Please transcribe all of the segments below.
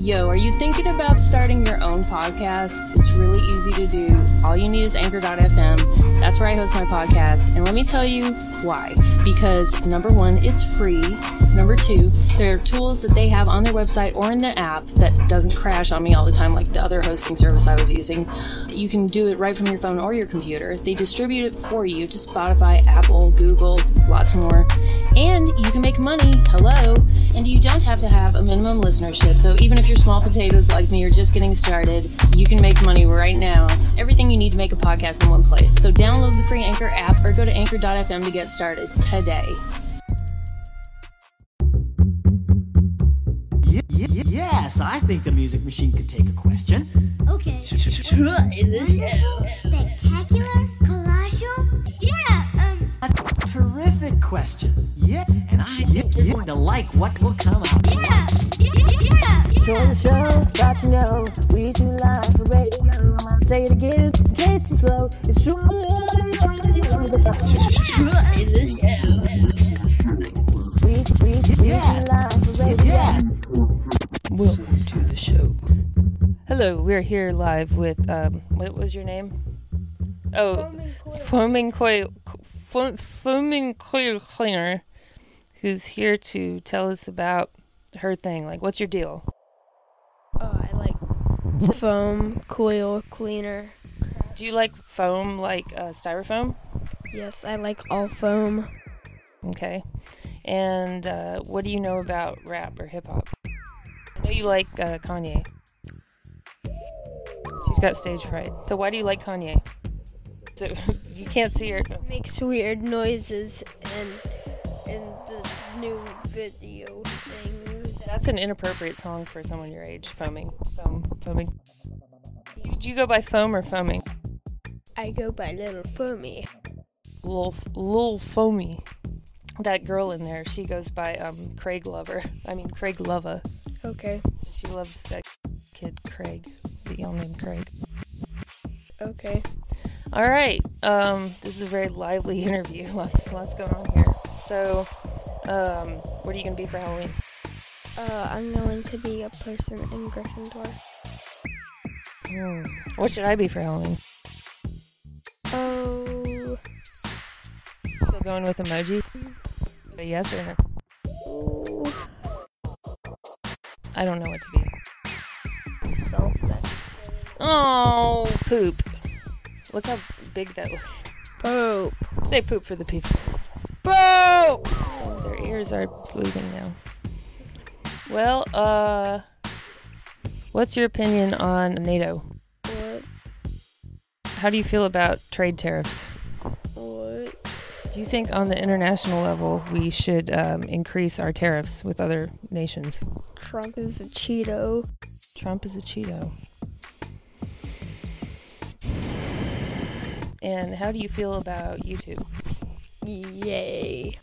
Yo, are you thinking about starting your own podcast? It's really easy to do. All you need is anchor.fm. That's where I host my podcast. And let me tell you why. Because number one, it's free. Number two, there are tools that they have on their website or in the app that doesn't crash on me all the time like the other hosting service I was using. You can do it right from your phone or your computer. They distribute it for you to Spotify, Apple, Google, lots more. And you can make money. Hello. And you don't have to have a minimum listenership. So even if you're small potatoes like me or just getting started, you can make money right now. It's everything you need to make a podcast in one place. So download the free Anchor app or go to anchor.fm to get started today. Y- y- yes, I think the music machine could take a question. Okay. Troy the show. Spectacular? Question. Yeah, and I think you're going to like what will come out. yeah, yeah, yeah, yeah. Show the show, got to know. We too live for radio. Say it again, in case too slow. It's true. Yeah, Welcome to the show. Hello, we're here live with um what was your name? Oh, foaming coil fo- foaming coil cleaner who's here to tell us about her thing. Like what's your deal? Oh, I like foam coil cleaner. Do you like foam like uh, styrofoam? Yes, I like all foam. Okay. And uh, what do you know about rap or hip hop? I know you like uh, Kanye. She's got stage fright. So why do you like Kanye? So you can't see her. Makes weird noises and in the new video thing. That's an inappropriate song for someone your age. Foaming, foam, foaming. Do you, do you go by foam or foaming? I go by Little Foamy. Little, Lil Foamy. That girl in there, she goes by um, Craig Lover. I mean Craig Lova. Okay, She loves that kid Craig, the young named Craig. okay. All right. Um, this is a very lively interview. Lots, lots going on here. So, um, what are you gonna be for Halloween? Uh, I'm going to be a person in Gryffindor. Hmm. What should I be for Halloween? Oh, Still going with emoji? A yes or no? ooh, I don't know what to be. self. Oh, poop. Look how big that looks. Poop. Say poop for the people. Poop. Oh, their ears are bleeding now. Well, uh, what's your opinion on NATO? What? How do you feel about trade tariffs? What? Do you think on the international level we should um, increase our tariffs with other nations? Trump is a Cheeto. Trump is a Cheeto. And how do you feel about YouTube? Yay.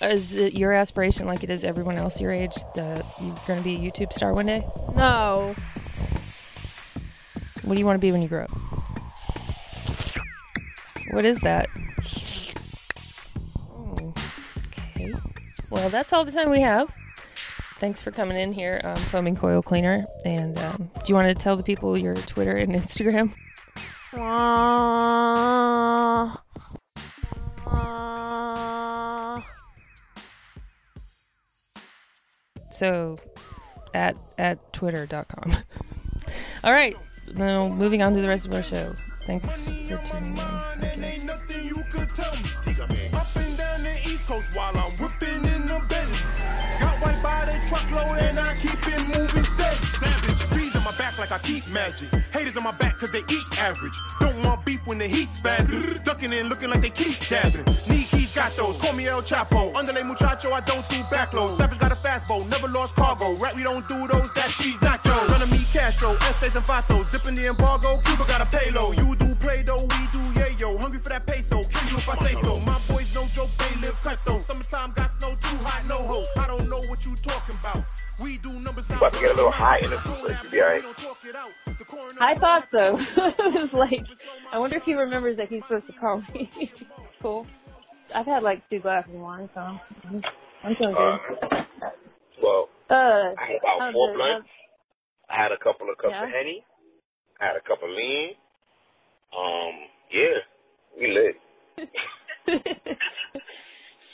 Is it your aspiration, like it is everyone else your age, that you're going to be a YouTube star one day? No. What do you want to be when you grow up? What is that? Oh, okay. Well, that's all the time we have. Thanks for coming in here, um, Foaming Coil Cleaner. And um, do you want to tell the people your Twitter and Instagram? So, at at twitter.com. all right. Now, moving on to the rest of our show. Thanks for tuning in. Coast while I'm whipping in the. Got by the truckload and I keep it moving like I keep magic. Haters on my back cause they eat average. Don't want beef when the heat spazzing. Ducking and looking like they keep dabbing. Need keys got those. Call me El Chapo. Underlay muchacho, I don't do backloads. Savage got a fast boat, never lost cargo. Right, we don't do those, that cheese nachos. Gonna meet Castro, essays and vatos. Dipping the embargo, Cuba got a payload. You do play though, we About to get a little high in this place. You be alright. I thought so. I was like, I wonder if he remembers that he's supposed to call me. cool. I've had like two glasses of wine, so I'm, feeling Uh, good. well, Uh, I had about four it- blunts. I had a couple of cups Yeah. of henny. I had a couple of lean. Um, yeah, we lit.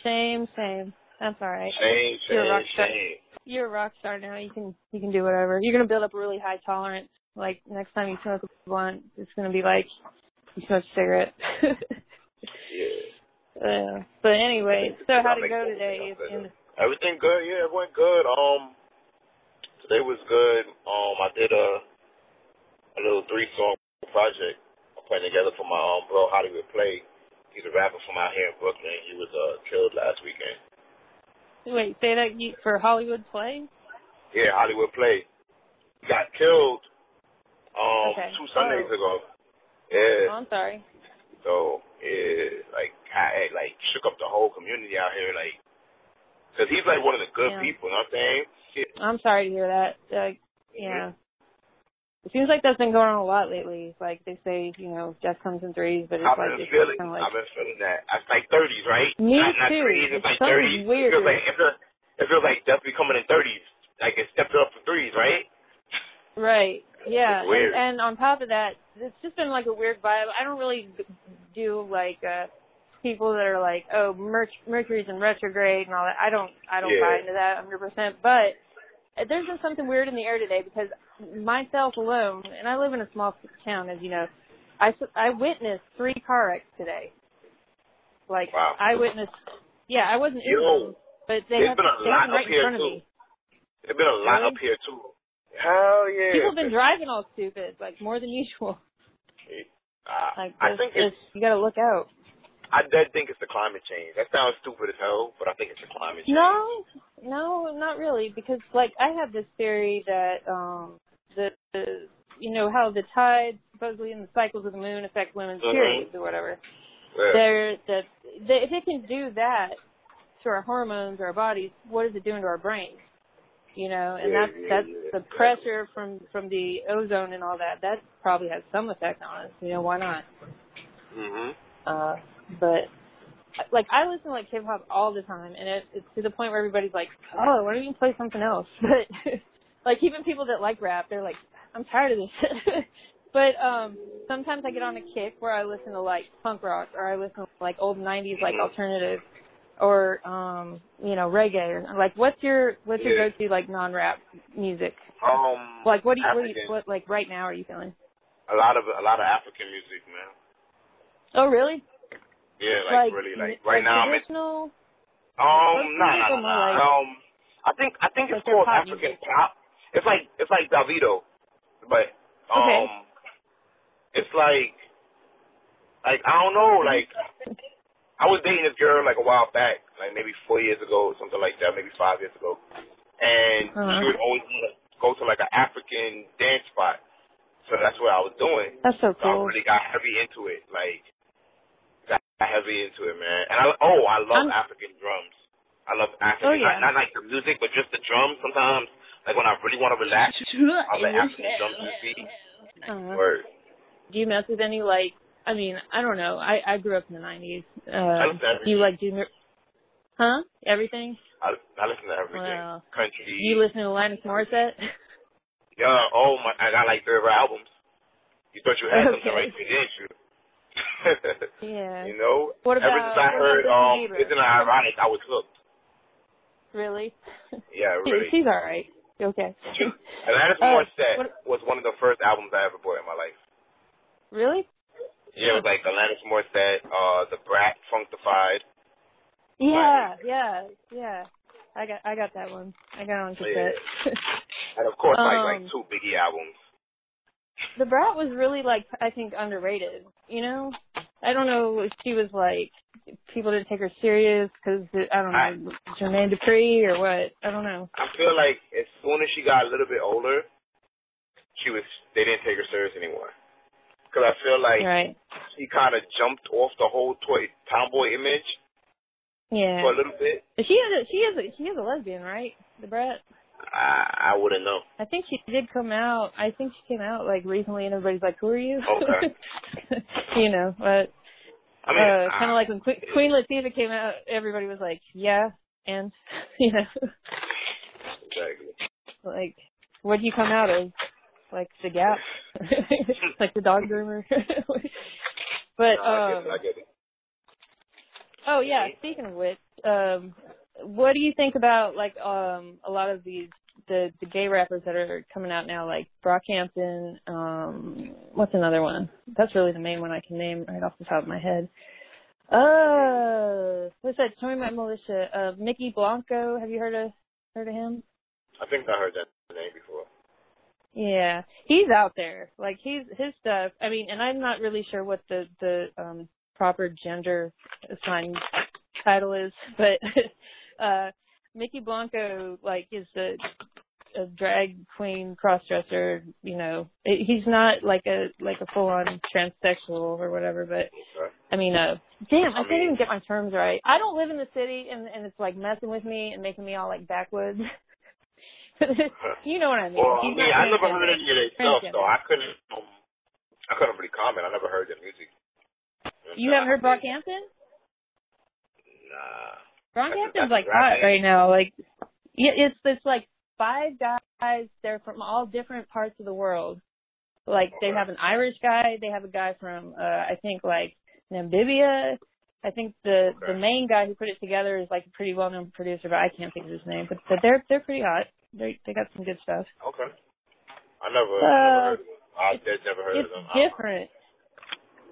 same, same. That's all right. Same, You're a same, rock star. same. You're a rock star now. You can you can do whatever. You're gonna build up a really high tolerance. Like next time you smoke a blunt, it's gonna be like you smoke a cigarette. Yeah. uh, but anyway, so how'd it go today? Everything good, yeah, it went good. Um today was good. Um I did a a little three song project I'm putting together for my um bro Hollywood Play. He's a rapper from out here in Brooklyn. He was uh killed last weekend. Wait, say that you, for Hollywood play? Yeah, Hollywood Play. He got killed um Okay. two Sundays Oh. ago. Oh, Yeah. I'm sorry. So yeah, like I like shook up the whole community out here, like, cause he's like one of the good Yeah. people. You know what I'm saying? Shit. I'm sorry to hear that. Like, yeah. It seems like that's been going on a lot lately. Like they say, you know, death comes in threes, but it's I've like been it's feeling. kind of like I've been feeling that. It's like 30s, right? Me not, not too. 30s, it's like 30s. weird. It feels like it feels, it feels like death be coming in 30s. Like it stepped up to threes, right? right. Yeah, weird. and, and on top of that, it's just been like a weird vibe. I don't really do like uh people that are like, oh, Merc- Mercury's in retrograde and all that. I don't, I don't Yeah. buy into that 100%. But there's been something weird in the air today because myself alone, and I live in a small town, as you know, I I witnessed three car wrecks today. Like Wow. I witnessed, yeah, I wasn't in Yo, them, but they have been a they lot right up in here, front of too. me. There's been a lot Really? up here too. Hell yeah. People have been driving all stupid, like more than usual. Uh, Like I think this- it's. you got to look out. I did think it's the climate change. That sounds stupid as hell, but I think it's the climate change. No, no, not really, because like I have this theory that um the, the you know how the tides supposedly in the cycles of the moon affect women's Mhm. periods or whatever. Yeah. They're that they, if it can do that to our hormones or our bodies, what is it doing to our brains? You know, and Yeah, that's yeah, that's yeah, the pressure from from the ozone and all that. That probably has some effect on us. You know, why not? Mhm. Uh, but like I listen to like hip hop all the time, and it, it's to the point where everybody's like, "Oh, why don't you play something else?" But like even people that like rap, they're like, "I'm tired of this." but um sometimes I get on a kick where I listen to like punk rock, or I listen to like old '90s like alternative, or um you know reggae, or like what's your what's your Yeah. go-to like non-rap music? Um. Like what do you what, do you, what like right now are you feeling? A lot of a lot of African music, man. Oh really? Yeah, like, really, like right now I'm in, um What's no no music no more no like- um I think I think it's Like called pop African music. pop. It's like it's like Davido, but um Okay. it's like like I don't know like I was dating this girl like a while back, like maybe four years ago or something like that, maybe five years ago, and Uh-huh. she would always go to like an African dance spot. So that's what I was doing. That's so cool. So I really got heavy into it, like heavy into it, man. And I oh, I love I'm- African drums. I love African, Oh, yeah. not, not like the music, but just the drums. Sometimes, like when I really want to relax, I let African drums to the beat. Uh-huh. Word. Do you mess with any like? I mean, I don't know. I I grew up in the '90s. I Uh, listen to do you like do? Huh? Everything? I, I listen to everything. Wow. Country. You listen to Alanis Morissette? Yeah. Oh my! I got like three of her albums. You thought you had something Okay. right there, didn't you? Yeah. you know. What Ever about- since I heard um, isn't it ironic? I was hooked. Really? Yeah, really. She's all right. Okay. Alanis Uh, Morissette what- was one of the first albums I ever bought in my life. Really? Yeah, it was like Alanis Morissette, uh, Da Brat, Funkdafied. Yeah, yeah, yeah. I got I got that one. I got on cassette. And of course, like Um, like two Biggie albums. da brat was really like I think underrated. You know, I don't know if she was like people didn't take her serious because I don't know Jermaine Dupri or what. I don't know. I feel like as soon as she got a little bit older, she was they didn't take her serious anymore. Because I feel like Right. she kind of jumped off the whole toy tomboy image Yeah. for a little bit. She is a she is a she is a lesbian, right? Da Brat. I I wouldn't know. I think she did come out. I think she came out like recently, and everybody's like, "Who are you?" Okay. you know, but I mean, uh, kind of like when Queen, Queen Latifah came out, everybody was like, "Yeah," and you know, exactly. like, what'd you come out as? like the Gap, like the dog groomer. but No, I um, get it. I get it. oh yeah, speaking of which, um, what do you think about like um a lot of these the the gay rappers that are coming out now, like Brockhampton? Um, what's another one? That's really the main one I can name right off the top of my head. Uh, what's that? Join my militia. Uh, Mykki Blanco. Have you heard of heard of him? I think I heard that name before. Yeah, he's out there. Like he's his stuff. I mean, and I'm not really sure what the the um proper gender assigned title is, but uh Mykki Blanco like is a a drag queen crossdresser. You know, he's not like a like a full on transsexual or whatever, but I mean, uh, damn, I can't even get my terms right. I don't live in the city, and and it's like messing with me and making me all like backwoods. you know what I mean? Well, I He's mean, not I never heard any of their stuff, so. I couldn't. Um, I couldn't really comment. I never heard their music. You haven't heard Brockhampton? Nah. Brockhampton's like hot right. now. Like, it's it's like five guys. They're from all different parts of the world. Like they have an Irish guy. They have a guy from uh I think like Namibia. I think the Okay. the main guy who put it together is like a pretty well known producer, but I can't think of his name. But but they're they're pretty hot. They they got some good stuff. Okay. I never, Uh, never heard of them. I just never heard it's of them. Different.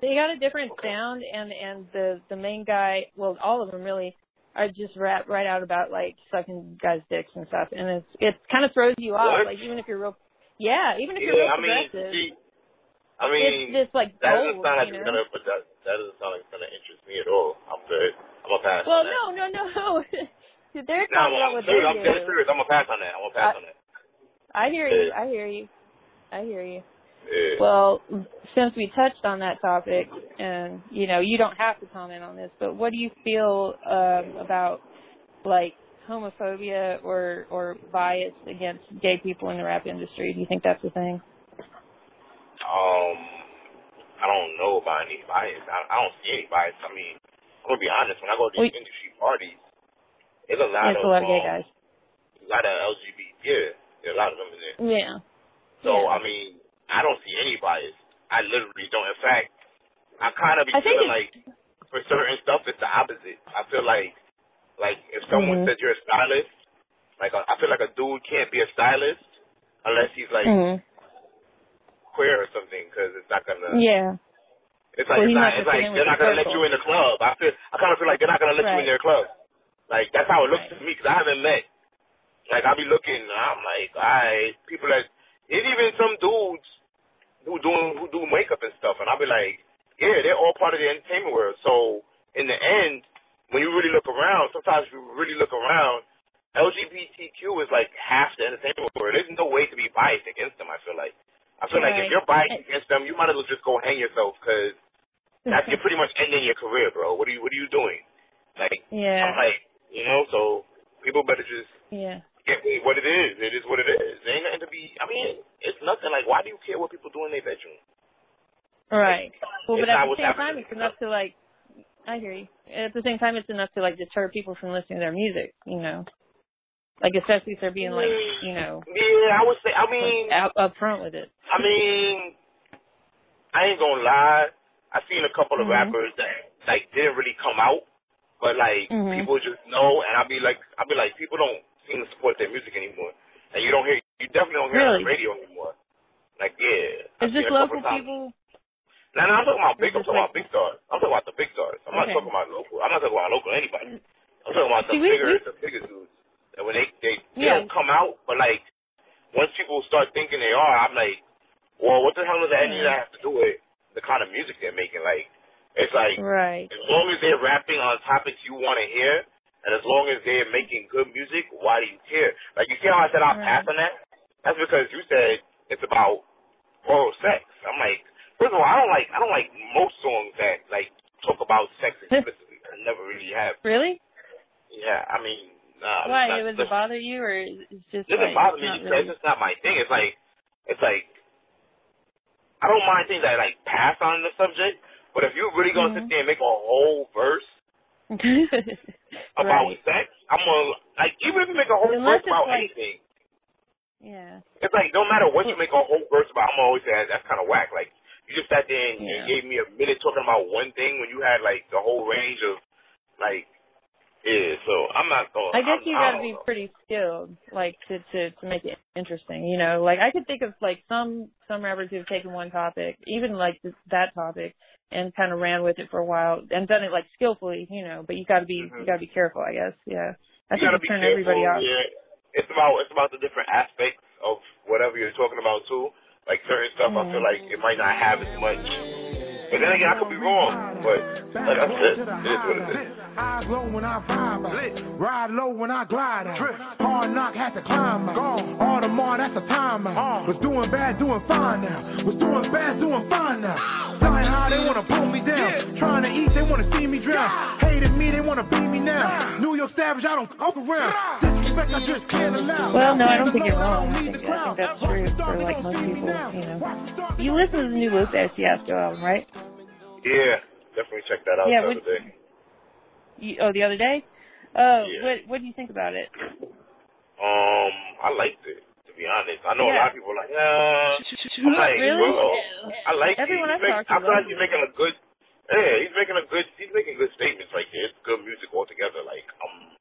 They got a different sound, and and the the main guy, well, all of them really are just rap right out about like sucking guys' dicks and stuff, and it's it kind of throws you off. What? Like even if you're real, yeah, even if you're real I mean, progressive, see, I mean, it's just like that doesn't sound like you it's gonna, but that that doesn't sound like it's gonna interest me at all. I'm good. I'm gonna pass. Well, on that. no, no, no. They're No, talking I'm, about what serious. they I'm do. serious. I'm gonna pass on that. I'm gonna pass I- on that. I hear you. I hear you. I hear you. Yeah. Well, since we touched on that topic, and you know, you don't have to comment on this, but what do you feel um, about like homophobia or or bias against gay people in the rap industry? Do you think that's a thing? Um, I don't know about any bias. I, I don't see any bias. I mean, I'm gonna be honest. When I go to these Well, industry parties, there's a lot There's of a lot of gay um, guys. a lot of LGBT. Yeah, there's a lot of them in there. Yeah. So Yeah. I mean, I don't see any bias. I literally don't. In fact, I kind of be I feeling it's- like for certain stuff it's the opposite. I feel like like if someone Mhm. says you're a stylist, like I feel like a dude can't be a stylist unless he's like Mhm. queer or something because it's not gonna. Yeah. It's like Well, it's not. It's like they're not gonna let you in the club. I feel. I kind of feel like they're not gonna let you in their club. Like that's how it looks Right. to me because I haven't met. Like I be looking. I'm like, alright, people that. There's even some dudes who doing who do makeup and stuff, and I'll be like, yeah, they're all part of the entertainment world. So in the end, when you really look around, sometimes if you really look around, LGBTQ is like half the entertainment world. There's no way to be biased against them. I feel like. I feel like if you're biased against them, you might as well just go hang yourself because that's you're pretty much ending your career, bro. What are you What are you doing? Like, Yeah. I'm like, you know, so people better just Yeah. Get me what it is. It is what it is. There ain't nothing to be. I mean, it's nothing. Like, why do you care what people do in their bedroom? Right. Well, but at the same time, it's enough to like. I hear you. At the same time, it's enough to like deter people from listening to their music. You know, like especially if they're being like, you know, Yeah, I would say. I mean, out up front with it. I mean, I ain't gonna lie. I seen a couple of Mhm. rappers that like didn't really come out, but like Mhm. people just know, and I'll be like, I'll be like, people don't seem to support their music anymore, and you don't hear, you definitely don't hear it on the radio anymore. Like, yeah. Is this local people? No, no, I'm talking about big. I'm talking like- about big stars. I'm talking about the big stars. I'm not talking about local. I'm not talking about local anybody. I'm talking about the See, we- bigger, we- the bigger dudes. And when they they, they Yeah. don't come out, but like once people start thinking they are, I'm like, well, what the hell does that of have to do with the kind of music they're making? Like, it's like Right. as long as they're rapping on topics you want to hear, and as long as they're making good music, why do you care? Like, you see how I said I'll Right. pass on that? That's because you said it's about oral sex. I'm like, first of all, I don't like I don't like most songs that like talk about sex explicitly. I never really have. Really? Yeah, I mean, nah. Why? not- It was it bother you, or it's just it doesn't like, bother me because really... it's not my thing. It's like it's like I don't mind things that like pass on the subject, but if you're really gonna Mhm. sit there and make a whole verse about right. sex, I'm gonna like even if you make a whole Unless verse about like- anything. Yeah. It's like no matter what you make a whole verse about, I'm always say that's kind of whack. Like you just sat there and, Yeah. gave me a minute talking about one thing when you had like the whole range of like yeah. So I'm not going. I guess I'm, you got to be know. pretty skilled, like to to to make it interesting. You know, like I could think of like some some rappers who've taken one topic, even like th- that topic, and kind of ran with it for a while and done it like skillfully. You know, but you got to be Mhm. you got to be careful, I guess. Yeah, I you think gotta it be turn careful. everybody off. Yeah, it's about it's about the different aspects of whatever you're talking about too. Like certain stuff, I feel like it might not have as much. But then again, I could be wrong. But like I said, it is what it is. Eyes low when I vibe out. Ride low when I glide out. Hard knock had to climb out. Audemars, that's a timeout. Was doing bad, doing fine now. Was doing bad, doing fine now. Flying high, they wanna pull me down. Trying to eat, they wanna see me drown. Hated me, they wanna beat me now. New York Savage, I don't fuck around. Disrespect, I just can't allow. Well, no, I don't think you're wrong. alone, I think, the I think crowd. that's true for like most people. You know, you listen to the new Lupe Fiasco album, right? Yeah, definitely check that out Yeah, the other day. You, oh, the other day. Uh, Yeah. what what do you think about it? Um, I liked it. To be honest, I know a lot of people are like, uh, I'm like, Really? well, I like Everyone it. I've He's making, I feel like he's making a good. Yeah, he's making a good. He's making good statements right there. It's good music altogether. Like, um,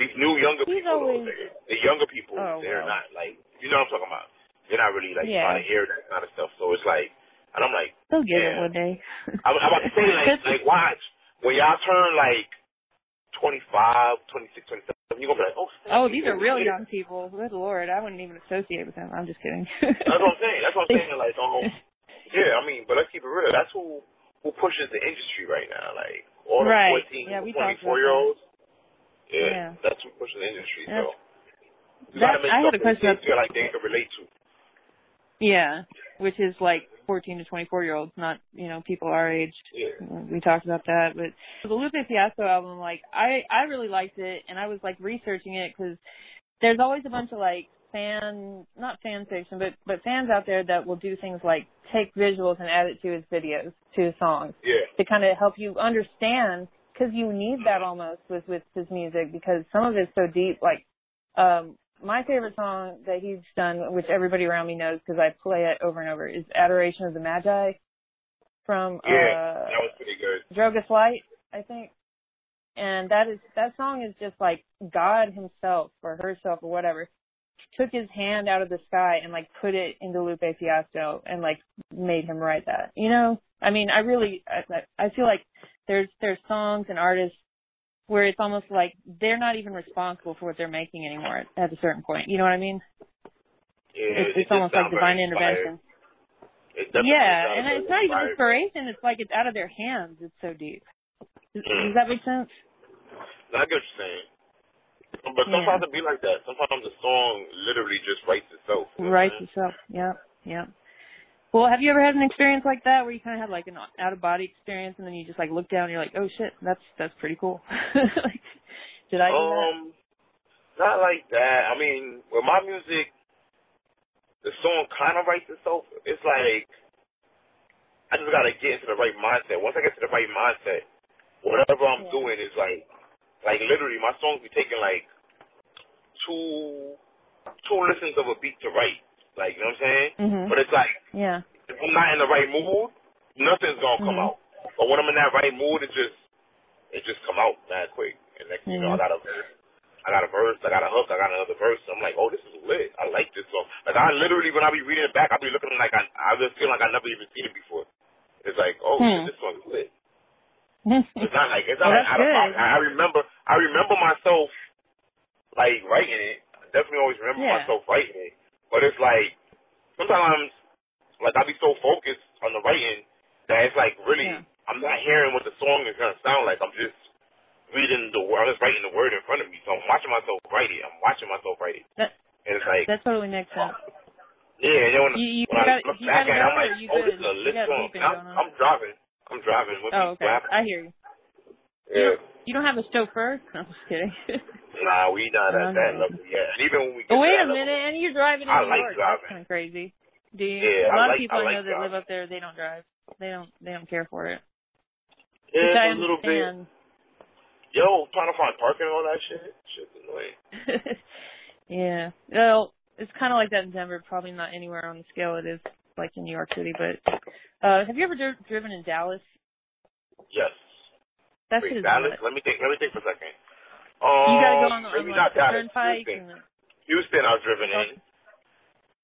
these new younger He's people, always- though, the younger people, Oh, they're well. not like, you know what I'm talking about. They're not really like Yeah. trying to hear that kind of stuff. So it's like, and I'm like, They'll get it Yeah. one day. I'm, I'm about to say like, like watch when y'all turn like 25, 26, 27, you're gonna be like, oh, snap, Oh, these are real young people. Good lord, I wouldn't even associate with them. I'm just kidding. That's what I'm saying. That's what I'm saying. Like, um, yeah, I mean, but let's keep it real. That's who who pushes the industry right now. Like all the Right. 14, Yeah, 24 year olds. Yeah, Yeah. that's who pushes the industry. That's- so you that- make I had a question about- feel like they can relate to. yeah, which is like 14 to 24 year olds, not you know people our age. Yeah. We talked about that, but the Lupe Fiasco album, like I I really liked it, and I was like researching it because there's always a bunch of like fan not fan fiction, but but fans out there that will do things like take visuals and add it to his videos, to his songs. Yeah. to kind of help you understand because you need that almost with with his music because some of it's so deep like um my favorite song that he's done which everybody around me knows because i play it over and over is adoration of the magi from Yeah, uh that was pretty good. drogas light i think and that is that song is just like god himself or herself or whatever took his hand out of the sky and like put it into lupe fiasco and like made him write that you know i mean i really i i feel like there's there's songs and artists where it's almost like they're not even responsible for what they're making anymore at, at a certain point you know what i mean Yeah, it's, it's just almost like divine intervention. It yeah and it's not even inspiration it's like it's out of their hands it's so deep does, Mm. does that make sense I get what you're saying. But Yeah. sometimes it be like that. Sometimes the song literally just writes itself. you know what Right I'm saying? yourself. Yeah, yeah. Well, have you ever had an experience like that where you kind of had like an out of body experience and then you just like look down and you're like, oh shit, that's that's pretty cool. like, did I? Um, not like that. I mean, with my music, the song kind of writes itself. It's like I just gotta get into the right mindset. Once I get to the right mindset, whatever I'm Yeah. doing is like, like literally, my songs be taking like two, two listens of a beat to write. Like, you know what I'm saying? Mhm. But it's like Yeah. if I'm not in the right mood, nothing's gonna come Mhm. out. But when I'm in that right mood, it just it just come out mad quick. And next thing you know, I Mhm. got a I got a verse, I got a hook, I got another verse. I'm like, oh, this is lit. I like this song. Like I literally, when I be reading it back, I be looking like I, I just feel like I never even seen it before. It's like, oh, Hmm. shit, this song is lit. It's not like it's not Well, like out of pocket. I, I remember, I remember myself like writing it. I definitely always remember Yeah. myself writing it. But it's like sometimes, like I be so focused on the writing that it's like really, Yeah. I'm not hearing what the song is gonna sound like. I'm just reading the word. I'm just writing the word in front of me. So I'm watching myself write it. I'm watching myself write it. That And it's like, that totally makes sense. yeah. And then when, You- you when I look back at it, I'm like, oh, this is a You lit song. I'm. I'm driving. I'm driving. With Oh, okay. clapping. I hear you. Yeah. You don't have a chauffeur? No, I'm just kidding. Nah, we not at that level yet. And even when we get Oh, wait a level, minute, and you're driving in I New like York. driving. That's kind of crazy. Do you? Yeah, a I lot like- of people I I, like know that live up there, they don't drive. They don't. They don't care for it. Yeah, I a little bit. Yo, trying to find parking and all that shit. Shit's annoying. yeah. Well, it's kind of like that in Denver. Probably not anywhere on the scale it is like in New York City. But uh have you ever dri- driven in Dallas? Yes. That Wait, Dallas? Let me think. Let me think for a second. Um, You gotta go on the, maybe not Dallas. turnpike. Houston. And, Houston, I've driven in.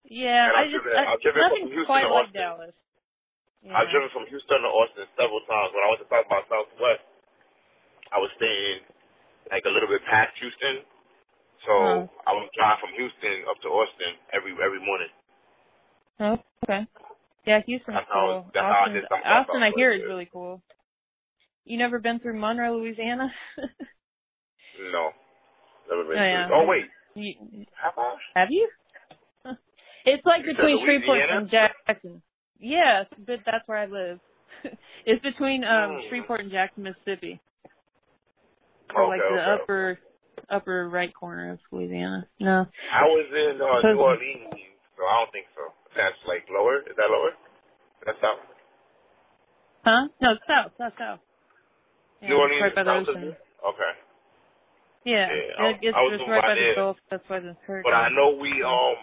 yeah, And I I've just driven- I, I've driven from Houston quite to like Austin. Dallas. Yeah. I've driven from Houston to Austin several times. When I went to talk about Southwest, I was staying like a little bit past Houston, so Oh. I would drive from Houston up to Austin every every morning. Oh, okay. Yeah, Houston's That's how- cool. that's how I Austin, did Austin, I hear, is really cool. You never been through Monroe, Louisiana? No, never been. Oh, yeah. Oh wait, you, have I? have you? It's like You between Shreveport and Jackson. Yes, but that's where I live. it's between um Hmm. Shreveport and Jackson, Mississippi. So Okay, like the okay. upper upper right corner of Louisiana. No. I was in uh, New Orleans, so I don't think so. That's like lower. Is that lower? That's south. Huh? No, it's south, south, south. Yeah, New Orleans right by the ocean. Okay. Yeah, Yeah, it, it's I was just right by the. Gulf. That's why the hurricane. But I know we um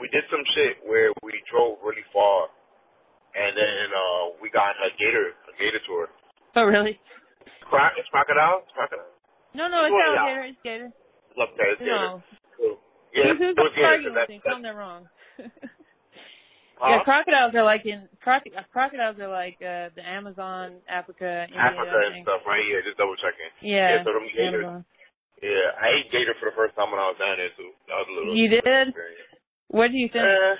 we did some shit where we drove really far, and then uh we got a gator a gator tour. Oh really? Croc, it's crocodile. It's crocodile. No, no, it's Well, yeah. alligator. It's gator. Look, that it's gator. No. Cool. Yeah, Who's, it was gator. arguing That, with that, Tell them they're wrong. huh? Yeah, crocodiles are like in croc- uh, crocodiles are like uh the Amazon, Africa, India. Africa and stuff, right? Yeah, just double checking. Yeah, Yeah, so them gators. Amazon. Yeah, I ate gator for the first time when I was down there too. That was a little. You did? experience. What do you think? Eh,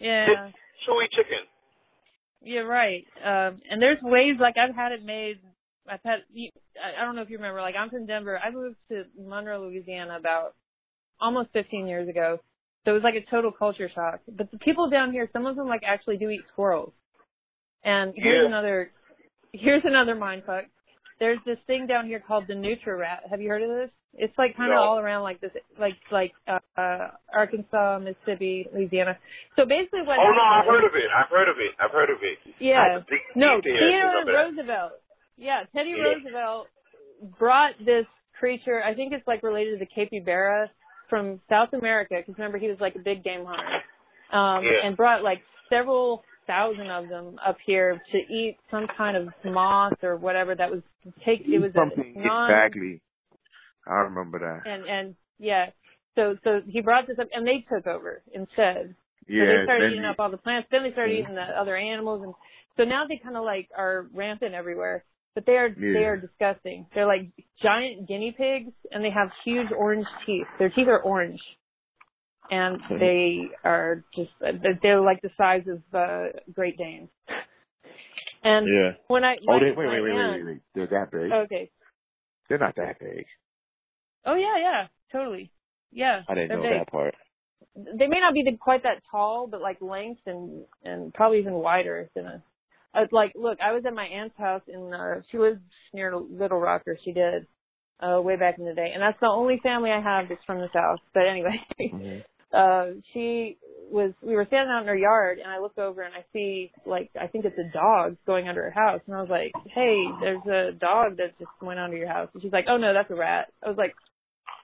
yeah, chewy chicken. you're right. Um, and there's ways like I've had it made. I've had. You, I don't know if you remember. Like I'm from Denver. I moved to Monroe, Louisiana about almost 15 years ago. So it was like a total culture shock. But the people down here, some of them like actually do eat squirrels. And here's Yeah. another. Here's another mind fuck. There's this thing down here called the Nutria Rat. Have you heard of this? It's like kind of No. all around like this, like like uh, uh Arkansas, Mississippi, Louisiana. So basically, what? Oh no, I've heard of it. I've heard of it. I've heard of it. Yeah. No, Theodore since I've been- Roosevelt. Yeah, Teddy Yeah. Roosevelt brought this creature. I think it's like related to the capybara from South America because remember he was like a big game hunter, um, Yeah. and brought like several thousand of them up here to eat some kind of moth or whatever that was take. It was something a non exactly. I remember that. and and yeah. So so he brought this up and they took over instead. So Yeah, they started eating you- up all the plants. Then they started Mhm. eating the other animals, and so now they kind of like are rampant everywhere. But they are they are disgusting. They're like giant guinea pigs, and they have huge orange teeth. Their teeth are orange, and they are just they're- they're like the size of uh, Great Danes. And yeah. when I Oh, they, wait, wait, wait, wait, aunt- wait, wait. They're that big. Okay. They're not that big. Oh yeah, yeah, totally. Yeah. I didn't know big. that part. they may not be the, quite that tall, but like length and and probably even wider than a. Uh, like, look, I was at my aunt's house in. Uh, she lives near Little Rock, or she did, uh, way back in the day, and that's the only family I have that's from the south. But anyway, Mhm. uh, she was. We were standing out in her yard, and I look over and I see like I think it's a dog going under her house, and I was like, "Hey, there's a dog that just went under your house." And she's like, "Oh no, that's a rat." I was like,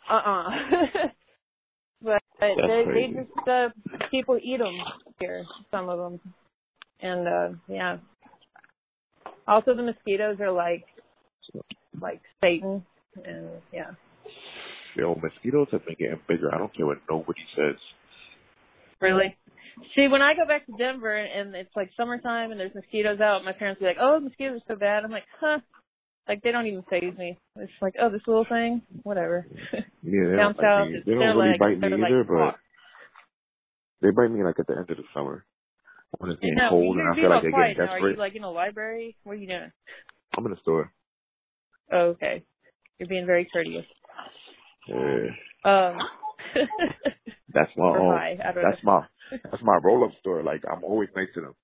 "Uh uh but they they crazy. just uh people eat them here some of them and uh yeah also the mosquitoes are like like satan and yeah. Yo, mosquitoes have been getting bigger. I don't care what nobody says. really? See when i go back to denver and it's like summertime and there's mosquitoes out my parents be like oh mosquitoes are so bad. I'm like huh. Like they don't even phase me. It's like oh this little thing? Whatever. Yeah, they down don't, like me. they don't really like bite me they're like either, but they bite me like at the end of the summer when it's getting no, cold and I feel like they're getting now. Are desperate. you like in a library? What are you doing? I'm in a store. Oh, okay. You're being very courteous. Yeah, Um, that's my own. hi, That's know. my that's my roll up store. Like I'm always nice to them.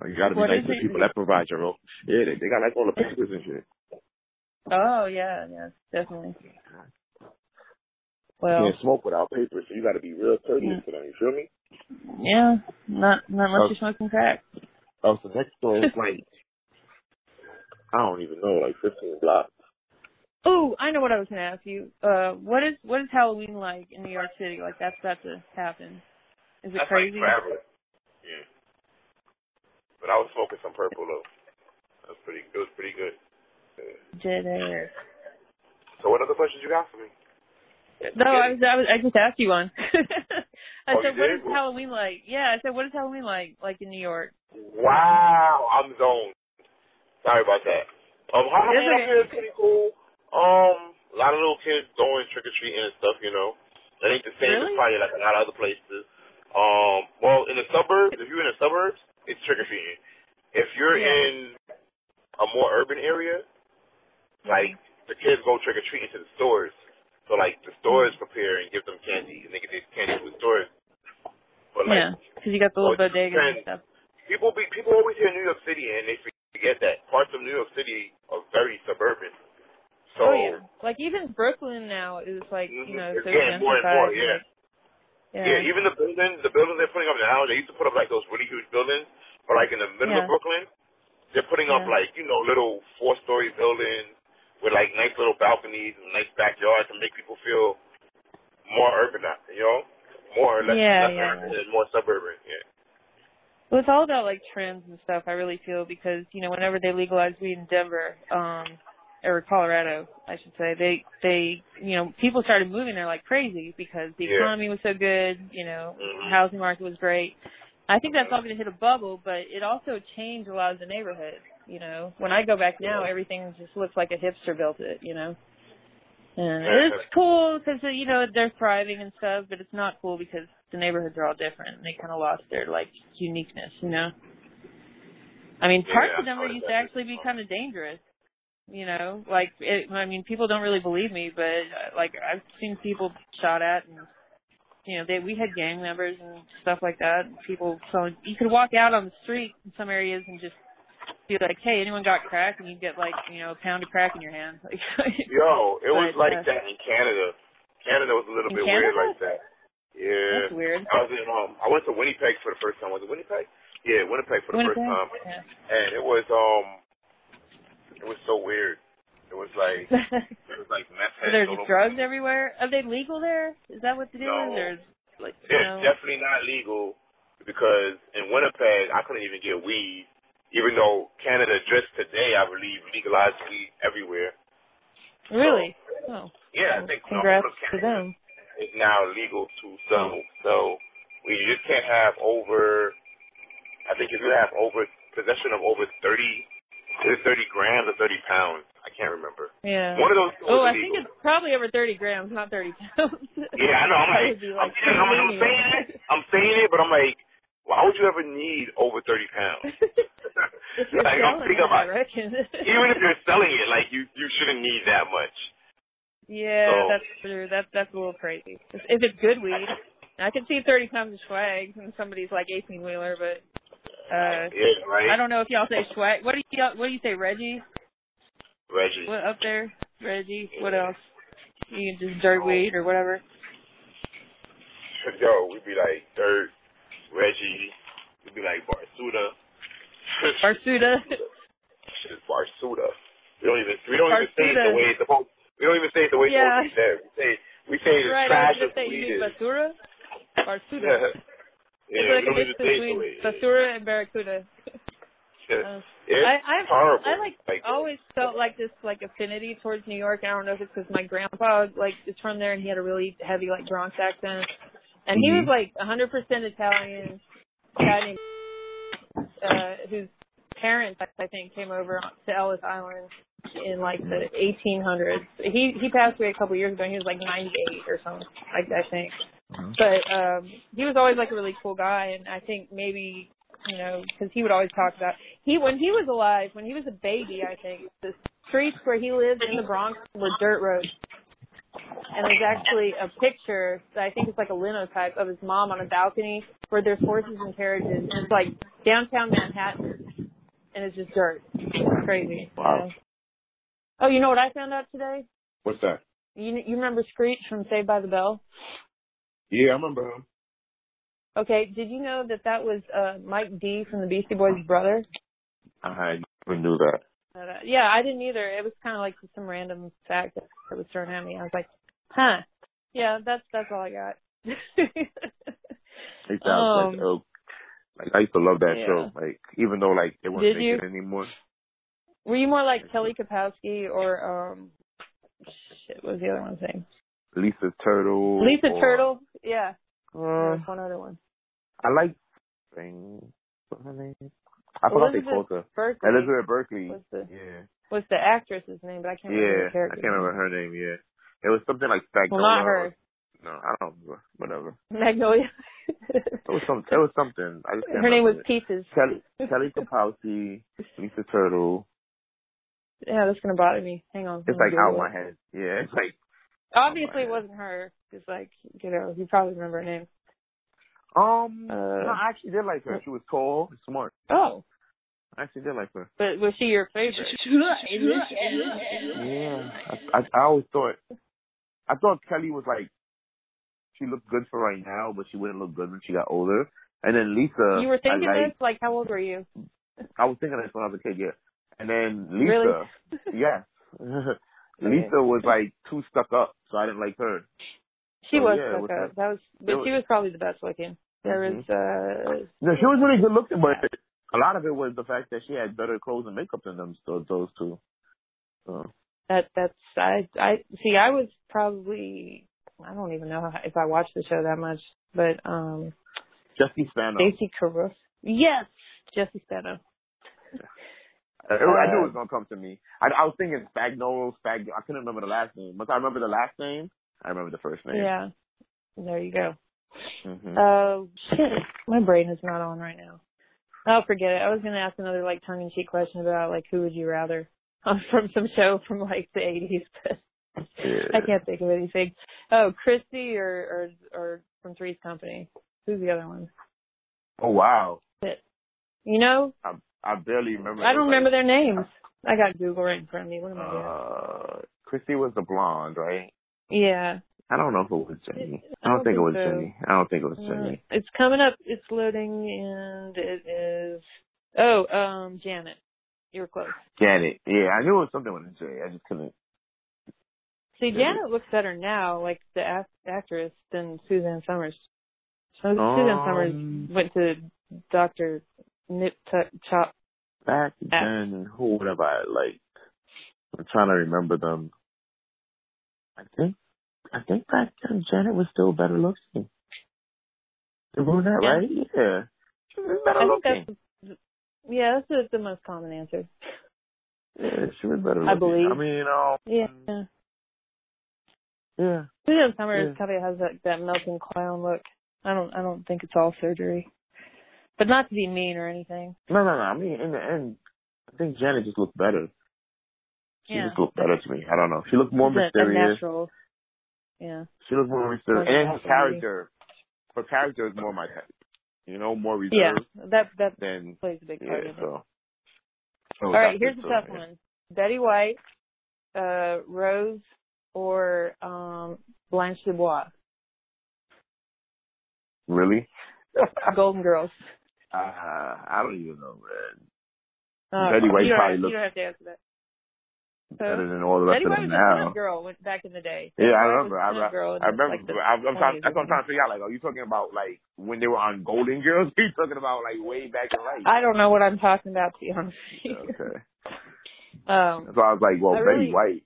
Like, you gotta be What nice to people that provide your roll. Yeah, they, they got like all the papers and shit. Oh yeah, yeah, definitely. You Well, can't smoke without papers, so you gotta be real courteous to them. You feel me? Yeah, not not unless Oh. you're smoking crack. Oh, so next door is like I don't even know, like 15 blocks. Oh, I know what I was gonna ask you. Uh, what is what is Halloween like in New York City? Like that's about to happen. Is it That's crazy? like forever. Yeah. But I was smoking some purple though. That was pretty. It was pretty good. Dead air. So what other questions you got for me? No, I was, I was I just asked you one. I Oh, said, what is Halloween like? Yeah, I said, what is Halloween like? Like in New York? Wow, I'm zoned. Sorry about that. Um, Halloween It's up here is pretty cool. Um, a lot of little kids going trick or treating and stuff. You know, that ain't the same Really? as probably like a lot of other places. Um, well, in the suburbs, if you're in the suburbs, it's trick or treating. If you're Yeah. in a more urban area, like the kids go trick or treating to the stores. So like the stores mm-hmm. prepare and give them candy, and they get these candy from the stores. But like yeah, because you got the little Oh, it bodegas and stuff. people be people always hear New York City and they forget that parts of New York City are very suburban. oh So yeah, like even Brooklyn now is like you know it's so getting more and more, yeah. like- yeah. yeah. even the buildings the buildings they're putting up now, they used to put up like those really huge buildings, but like in the middle Yeah. of Brooklyn, they're putting up like, you know, little four story buildings with like nice little balconies and nice backyards to make people feel more urbanized, you know? More or less, Yeah, less yeah. urban and more suburban, yeah. Well, it's all about like trends and stuff. I really feel because you know whenever they legalized weed in Denver, um, or Colorado, I should say, they they you know people started moving there like crazy because the Yeah. economy was so good. You know, Mhm. housing market was great. I think that's all going to hit a bubble, but it also changed a lot of the neighborhood. You know, when I go back now, everything just looks like a hipster built it. You know. And it's cool because you know they're thriving and stuff, but it's not cool because the neighborhoods are all different and they kind of lost their like uniqueness, you know. I mean, parts Yeah, of Denver used to actually be kind of dangerous, you know. Like, it, I mean, people don't really believe me, but uh, like I've seen people shot at, and you know, they we had gang members and stuff like that. And people, so you could walk out on the street in some areas and just be like, "Hey, anyone got crack?" and you get like, you know, a pound of crack in your hand. Like, Yo, it was like uh, that in Canada. Canada was a little bit Canada? weird like that. Yeah. That's weird. I was in um I went to Winnipeg for the first time. Was it Winnipeg? Yeah, Winnipeg for the Winnipeg? first time. Yeah. And it was um it was so weird. It was like it was like meth So heads there's all over. drugs everywhere. Are they legal there? Is that what the deal No. is? Or like, It's no? definitely not legal because in Winnipeg I couldn't even get weed. Even though Canada just today I believe legalized weed everywhere. Really? Oh. Yeah, I think Congrats to them. It's now legal to sell. So we just can't have over. I think if you have over possession of over thirty, thirty grams or thirty pounds? I can't remember. Yeah. One of those Oh, I think it's probably over 30 grams, not 30 pounds. Yeah, I know. I'm That like, I'm, I'm, I'm saying it. I'm saying it, but I'm like, why would you ever need over thirty pounds? like, I'm thinking I about reckon. even if you're selling it, like you you shouldn't need that much. yeah, So- that's true. That's that's a little crazy. If if it's good weed, I can see 30 pounds of swag and somebody's like 18 wheeler, but uh, Yeah, right. I don't know if y'all say swag. What do you what do you say, Reggie? Reggie. What up there, Reggie? What else? You can just dirt weed or whatever. Yo, we'd be like Dirt, Reggie. We'd be like Barsuda. Barsuda. Shit, Barsuda. We don't even we don't even say it the way it's supposed. We don't even say it the way it's Yeah. be said. We say we say it's right, I trash as say you weed basura. Barsuda. Yeah, it's yeah we like a mix even say it the between basura and barracuda. Yeah. Um, it's I, I've, horrible. I like, like always felt like this like affinity towards New York. I don't know if it's because my grandpa like is from there and he had a really heavy like Bronx accent, and he was like 100% Italian. Guy named uh, whose parents I think came over to Ellis Island in like the 1800s. He he passed away a couple years ago. and He was like 98 or something. I, I think. But um he was always like a really cool guy, and I think maybe you know because he would always talk about he when he was alive, when he was a baby, I think the streets where he lived in the Bronx were dirt roads. And there's actually a picture that I think is like a linotype of his mom on a balcony where there's horses and carriages, and it's like downtown Manhattan, and it's just dirt. It's crazy. Wow. Oh, you know what I found out today? What's that? You you remember Screech from Saved by the Bell? Yeah, I remember him. Okay, did you know that that was uh Mike D from the Beastie Boys' brother? I never knew that. But, uh, yeah, I didn't either. It was kind of like some random fact that, that was thrown at me. I was like, huh. Yeah, that's that's all I got. It sounds Um, like oh, like I used to love that yeah. show. Like even though like they weren't Did making you? it anymore. Were you more like Kelly Kapowski or um shit, what was the other one name? Lisa Turtle. Lisa or- Turtle? Yeah. Uh, one other one. I like thing. What's her name? I forgot they Elizabeth called her. Berkley Elizabeth Berkley. was the Yeah. was the actress's name, but I can't remember Yeah. the I can't remember her name. Yeah. It was something like Well, not her. No, I don't remember. Whatever. Magnolia. It was some. It was something. I just can't her name was remember it. Peaches. Kelly Kelly Kapowski, Lisa Turtle. Yeah, that's gonna bother me. Hang on. It's like out Google my head. Yeah, it's like Obviously, it wasn't her. It's like you know, you probably remember her name. um. Uh, no, I actually did like her. She was tall, and smart. Oh, I actually did like her. but was she your favorite? Yeah, I, I, I always thought, I thought Kelly was like, she looked good for right now, but she wouldn't look good when she got older. And then Lisa, you were thinking I, this? Like, how old were you? I was thinking this when I was a kid, yeah. And then Lisa, Really? yes, Lisa was like too stuck up, so I didn't like her. She So, was yeah, stuck up. that- was, but was- she was probably the best looking. There Mhm. was, uh, No, she was really good looking, but a lot of it was the fact that she had better clothes and makeup than them, those, those two. So, that that's I I see. I was probably I don't even know if I watched the show that much, but um, Jesse Spano. Stacey Caruso. Yes, Jesse Spano. I, I knew it Uh, was gonna come to me. I, I was thinking Spagnolo, Spag. I couldn't remember the last name. Once I remember the last name, I remember the first name. Yeah, there you go. hmm Oh shit, my brain is not on right now. I'll forget it. I was gonna ask another like tongue in cheek question about like who would you rather from some show from like the eighties, but I can't think of anything. Oh, Christy or or or from Three's Company. Who's the other one? Oh wow, Shit. You know, I I barely remember. I don't like, remember their names. I got Google right in front of me. What am I doing? Uh, Christy was the blonde, right? Yeah. I don't know if it was Jenny. I I don't don't think it was so. Jenny. I don't think it was Uh, Jenny. it's coming up. It's loading, and it is. Oh, um, Janet. You were close. Janet. Yeah, I knew it was something with a J. I just couldn't. See. Janet looks better now, like the act- actress, than Suzanne Somers. So Suzanne Um, Somers went to Doctor Nip Tuck Chop. Back Ah. then, who would have I liked? I'm trying to remember them. I think, I think back then Janet was still better looking. The brunette, Yeah. right? Yeah. She was better I think looking. that's. Yeah, that's the, the most common answer. Yeah, she was better looking. I believe. I mean, um, Yeah. yeah. Suzanne Somers Yeah. kind of has that that melting clown look. I don't I don't think it's all surgery, but not to be mean or anything. No, no, no. I mean, in the end, I think Janet just looked better. She Yeah. just looked better to me. I don't know. She looked more It's a- a mysterious. natural. Yeah. She looked more mysterious. And her character, her character is more my. You know, more Yeah. That that than plays a big part yeah. So. so All right, here's a so, tough yeah. one: Betty White, uh, Rose, or um, Blanche Dubois. Really? Golden Girls. Uh, I don't even know, man. Uh, Betty White probably have, looks You don't have to answer that. Better than all the rest Betty of them was a now. good girl back in the day. Yeah, I remember. I, a girl I remember. like the I'm, I'm trying, 20s that's what I'm trying to figure out. Like, are you talking about like when they were on Golden Girls? Are you talking about like way back in life? I don't know what I'm talking about to be honest. Okay. Um, So I was like, well, I Betty really- White.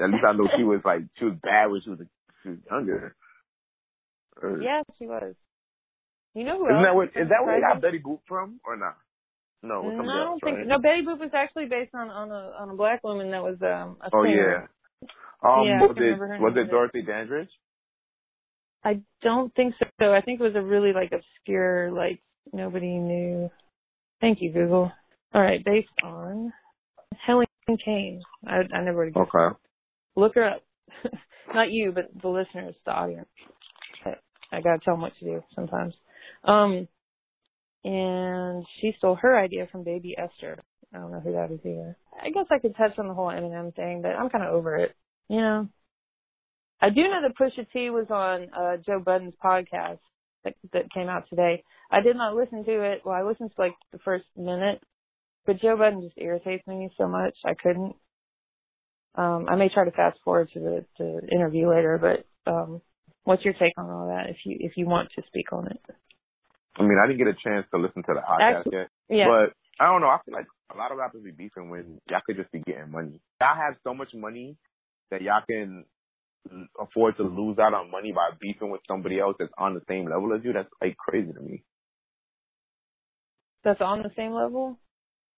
At least I know she was like she was bad when she was, she was younger. Or- yeah, she was. You know who Isn't that what? Is that where they got? Betty Boop from, or not? No, No, I don't think right? no. Betty Boop was actually based on on a on a black woman that was um a Oh singer. yeah. Um, Yeah, was it was it. Dorothy Dandridge? I don't think so. I think it was a really like obscure, like nobody knew. Thank you, Google. All right, based on Helen Kane. I I never would. Okay. Look her up. Not you, but the listeners, the audience. I, I gotta tell them what to do sometimes. Um, and she stole her idea from Baby Esther. I don't know who that is either. I guess I could touch on the whole Eminem thing, but I'm kind of over it. You know, I do know that Pusha T was on uh, Joe Budden's podcast that, that came out today. I did not listen to it. Well, I listened to like the first minute, but Joe Budden just irritates me so much. I couldn't. Um, I may try to fast forward to the, the interview later, but um, what's your take on all that? If you if you want to speak on it. I mean, I didn't get a chance to listen to the podcast Actually- yet, Yeah. but I don't know. I feel like a lot of rappers be beefing when y'all could just be getting money. Y'all have so much money that y'all can afford to lose out on money by beefing with somebody else that's on the same level as you. That's like crazy to me. That's on the same level.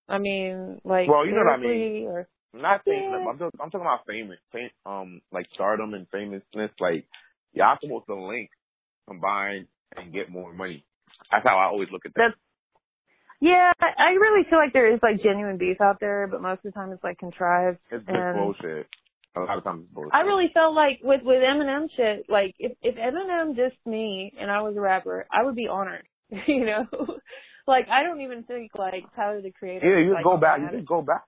I mean, like Well, you know what I mean. Or, Not. Yeah. I'm, talking, I'm talking about famous, fame, um, like stardom and famousness. Like y'all supposed to link, combine, and get more money. That's how I always look at that. Yeah, I really feel like there is like genuine beef out there, but most of the time it's like contrived. It's and bullshit. A lot of times it's bullshit. I really felt like with with Eminem shit, like if if Eminem dissed me and I was a rapper, I would be honored. you know, like I don't even think like Tyler the Creator. Yeah, you just like, go back. You just go back.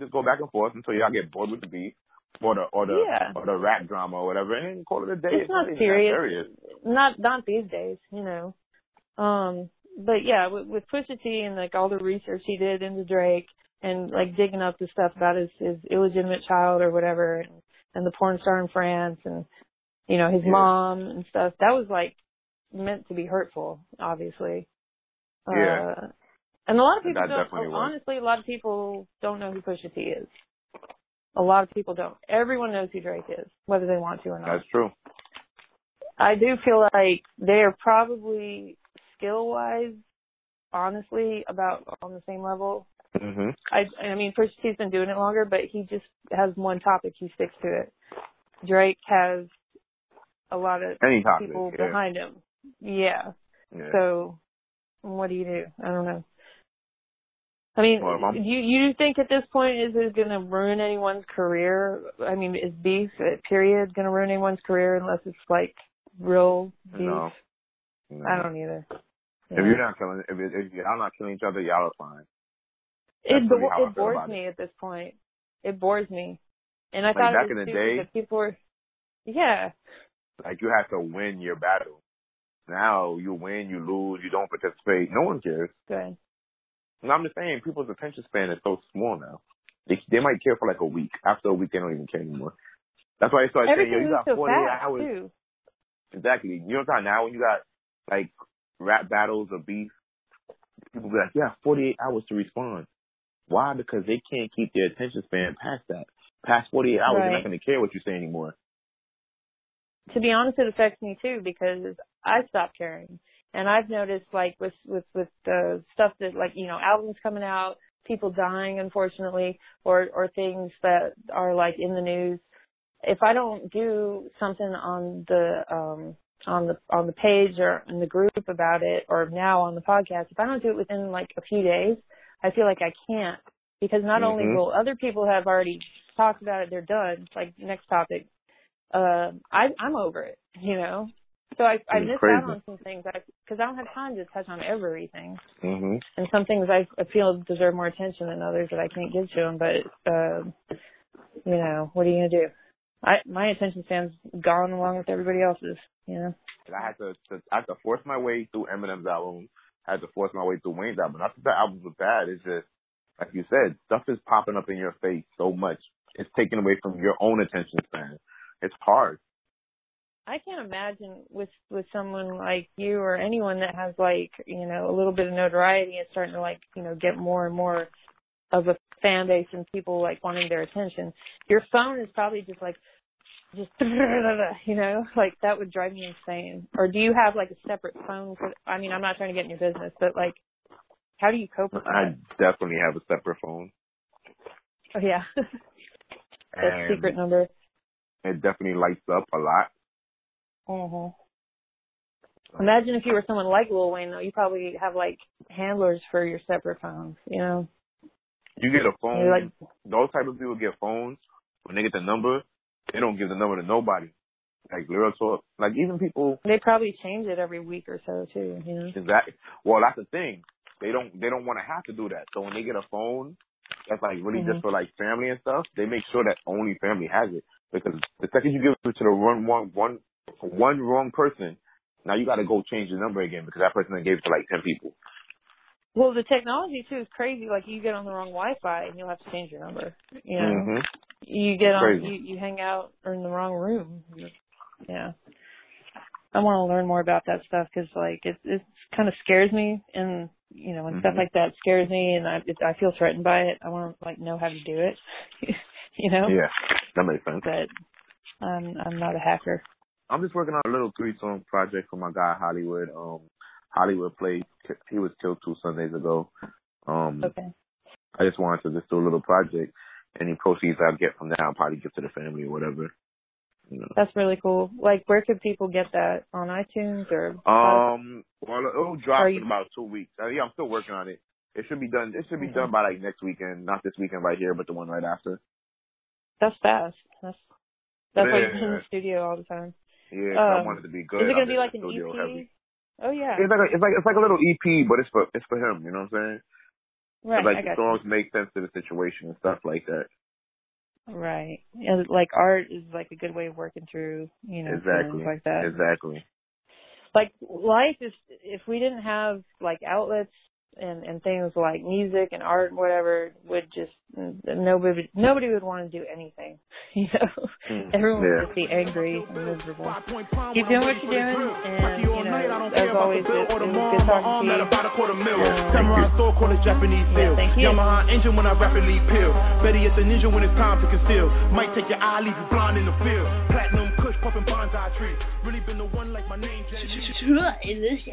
Just go back and forth until y'all get bored with the beef or the or the Yeah. or the rap drama or whatever, and call it a day. It's not even that serious. serious. Not not these days, you know. Um, but yeah, with, with Pusha T and like all the research he did into Drake and like digging up the stuff about his his illegitimate child or whatever, and, and the porn star in France and you know his Yeah. mom and stuff. That was like meant to be hurtful, obviously. Yeah. Uh, and a lot of people That don't. was. Honestly, a lot of people don't know who Pusha T is. A lot of people don't. Everyone knows who Drake is, whether they want to or not. That's true. I do feel like they're probably skill wise, honestly, about on the same level. hmm I I mean, Pusha been doing it longer, but he just has one topic. He sticks to it. Drake has a lot of Any topic, people yeah. behind him. Yeah. Yeah. So, what do you do? I don't know. I mean, Well, if you you think at this point is it going to ruin anyone's career? I mean, is beef uh, period going to ruin anyone's career unless it's like real beef? No. No. I don't either. If you're not killing, if, it, if y'all not killing each other, y'all are fine. it really bo- it bores me at this point. It bores me, and I Like thought back it in the day? people were. Yeah, Like you have to win your battle. Now you win, you lose, you don't participate. No one cares. good. And I'm just saying, people's attention span is so small now. They they might care for like a week. After a week, they don't even care anymore. That's why they started saying, yo, you got so 48 fast hours. too. Exactly. You know what I'm saying? now when you got like rap battles or beef, people be like, yeah, 48 hours to respond. Why? Because they can't keep their attention span past that. Past 48 hours, they're not going to care what you say anymore. to be honest, it affects me too because I stopped caring, and I've noticed like with with with the stuff that like you know albums coming out, people dying unfortunately, or or things that are like in the news. If I don't do something on the um on the on the page or in the group about it, or now on the podcast, if I don't do it within like a few days, I feel like I can't because not only Mhm. will other people have already talked about it, they're done. It's like next topic, uh, I, I'm over it, you know. So I, I It's miss crazy. out on some things because I don't have time to touch on everything, hmm and some things I, I feel deserve more attention than others that I can't give to them. But um, you know, what are you gonna do? I my attention span's gone along with everybody else's, you know. And I had to, to I had to force my way through Eminem's album. I had to force my way through Wayne's album. Not that the albums were bad. It's just like you said, stuff is popping up in your face so much. It's taken away from your own attention span. It's hard. I can't imagine with with someone like you or anyone that has like you know a little bit of notoriety and starting to like you know get more and more of a fan base and people like wanting their attention. Your phone is probably just like just you know like that would drive me insane. Or do you have like a separate phone? For, I mean, I'm not trying to get in your business, but like, how do you cope with I that? definitely have a separate phone. Oh yeah, that And secret number. it definitely lights up a lot. hmm Imagine if you were someone like Lil Wayne, though. You probably have like handlers for your separate phones. You know, You get a phone. Like- those type of people get phones. When they get the number, they don't give the number to nobody. Like real talk. Like even people they probably change it every week or so too. You know. Exactly. Well, that's the thing. They don't. They don't want to have to do that. So when they get a phone that's like really Mhm. just for like family and stuff, they make sure that only family has it. Because the second you give it to the one one one one wrong person, now you got to go change the number again because that person then gave it to like ten people. Well, the technology too is crazy. Like you get on the wrong Wi-Fi and you'll have to change your number. You know, hmm you get on, you you hang out or in the wrong room. Yeah, I want to learn more about that stuff because like it it kind of scares me and you know when stuff Mhm. like that scares me and I it, I feel threatened by it. I want to like know how to do it. you know, Yeah, that makes sense. but I'm I'm not a hacker. I'm just working on a little three song project for my guy Hollywood. Um, Hollywood played. He was killed two Sundays ago. Um, Okay. I just wanted to just do a little project. Any proceeds I get from that, I'll probably give to the family or whatever. You know. That's really cool. Like, where could people get that on iTunes or? Um, well, it'll drop Are in about two weeks. Uh, yeah, I'm still working on it. It should be done. It should be Mhm. done by like next weekend. Not this weekend right here, but the one right after. That's fast. That's that's why you're in the studio all the time. Yeah, I Um, want it to be good. Is it gonna be like an EP? heavy. Oh yeah. It's like a, it's like it's like a little EP, but it's for it's for him. You know what I'm saying? Right. like the songs make sense to the situation and stuff like that. Right. And like art is like a good way of working through, you know, exactly. like that. Exactly. Like life is if we didn't have like outlets and and things like music and art and whatever would just nobody nobody would want to do anything. You know, mm, everyone yeah. would just be angry and miserable. Keep doing what you're doing, and you know, as always, it, it was good talking to you. Yeah, Samurai sword, call it Yamaha engine when I rapidly peel. Better yet, the ninja when it's time to conceal. Might take your eye, leave you blind in the field. Platinum Kush, puffing bonsai tree. Really been the one like my name. In the show.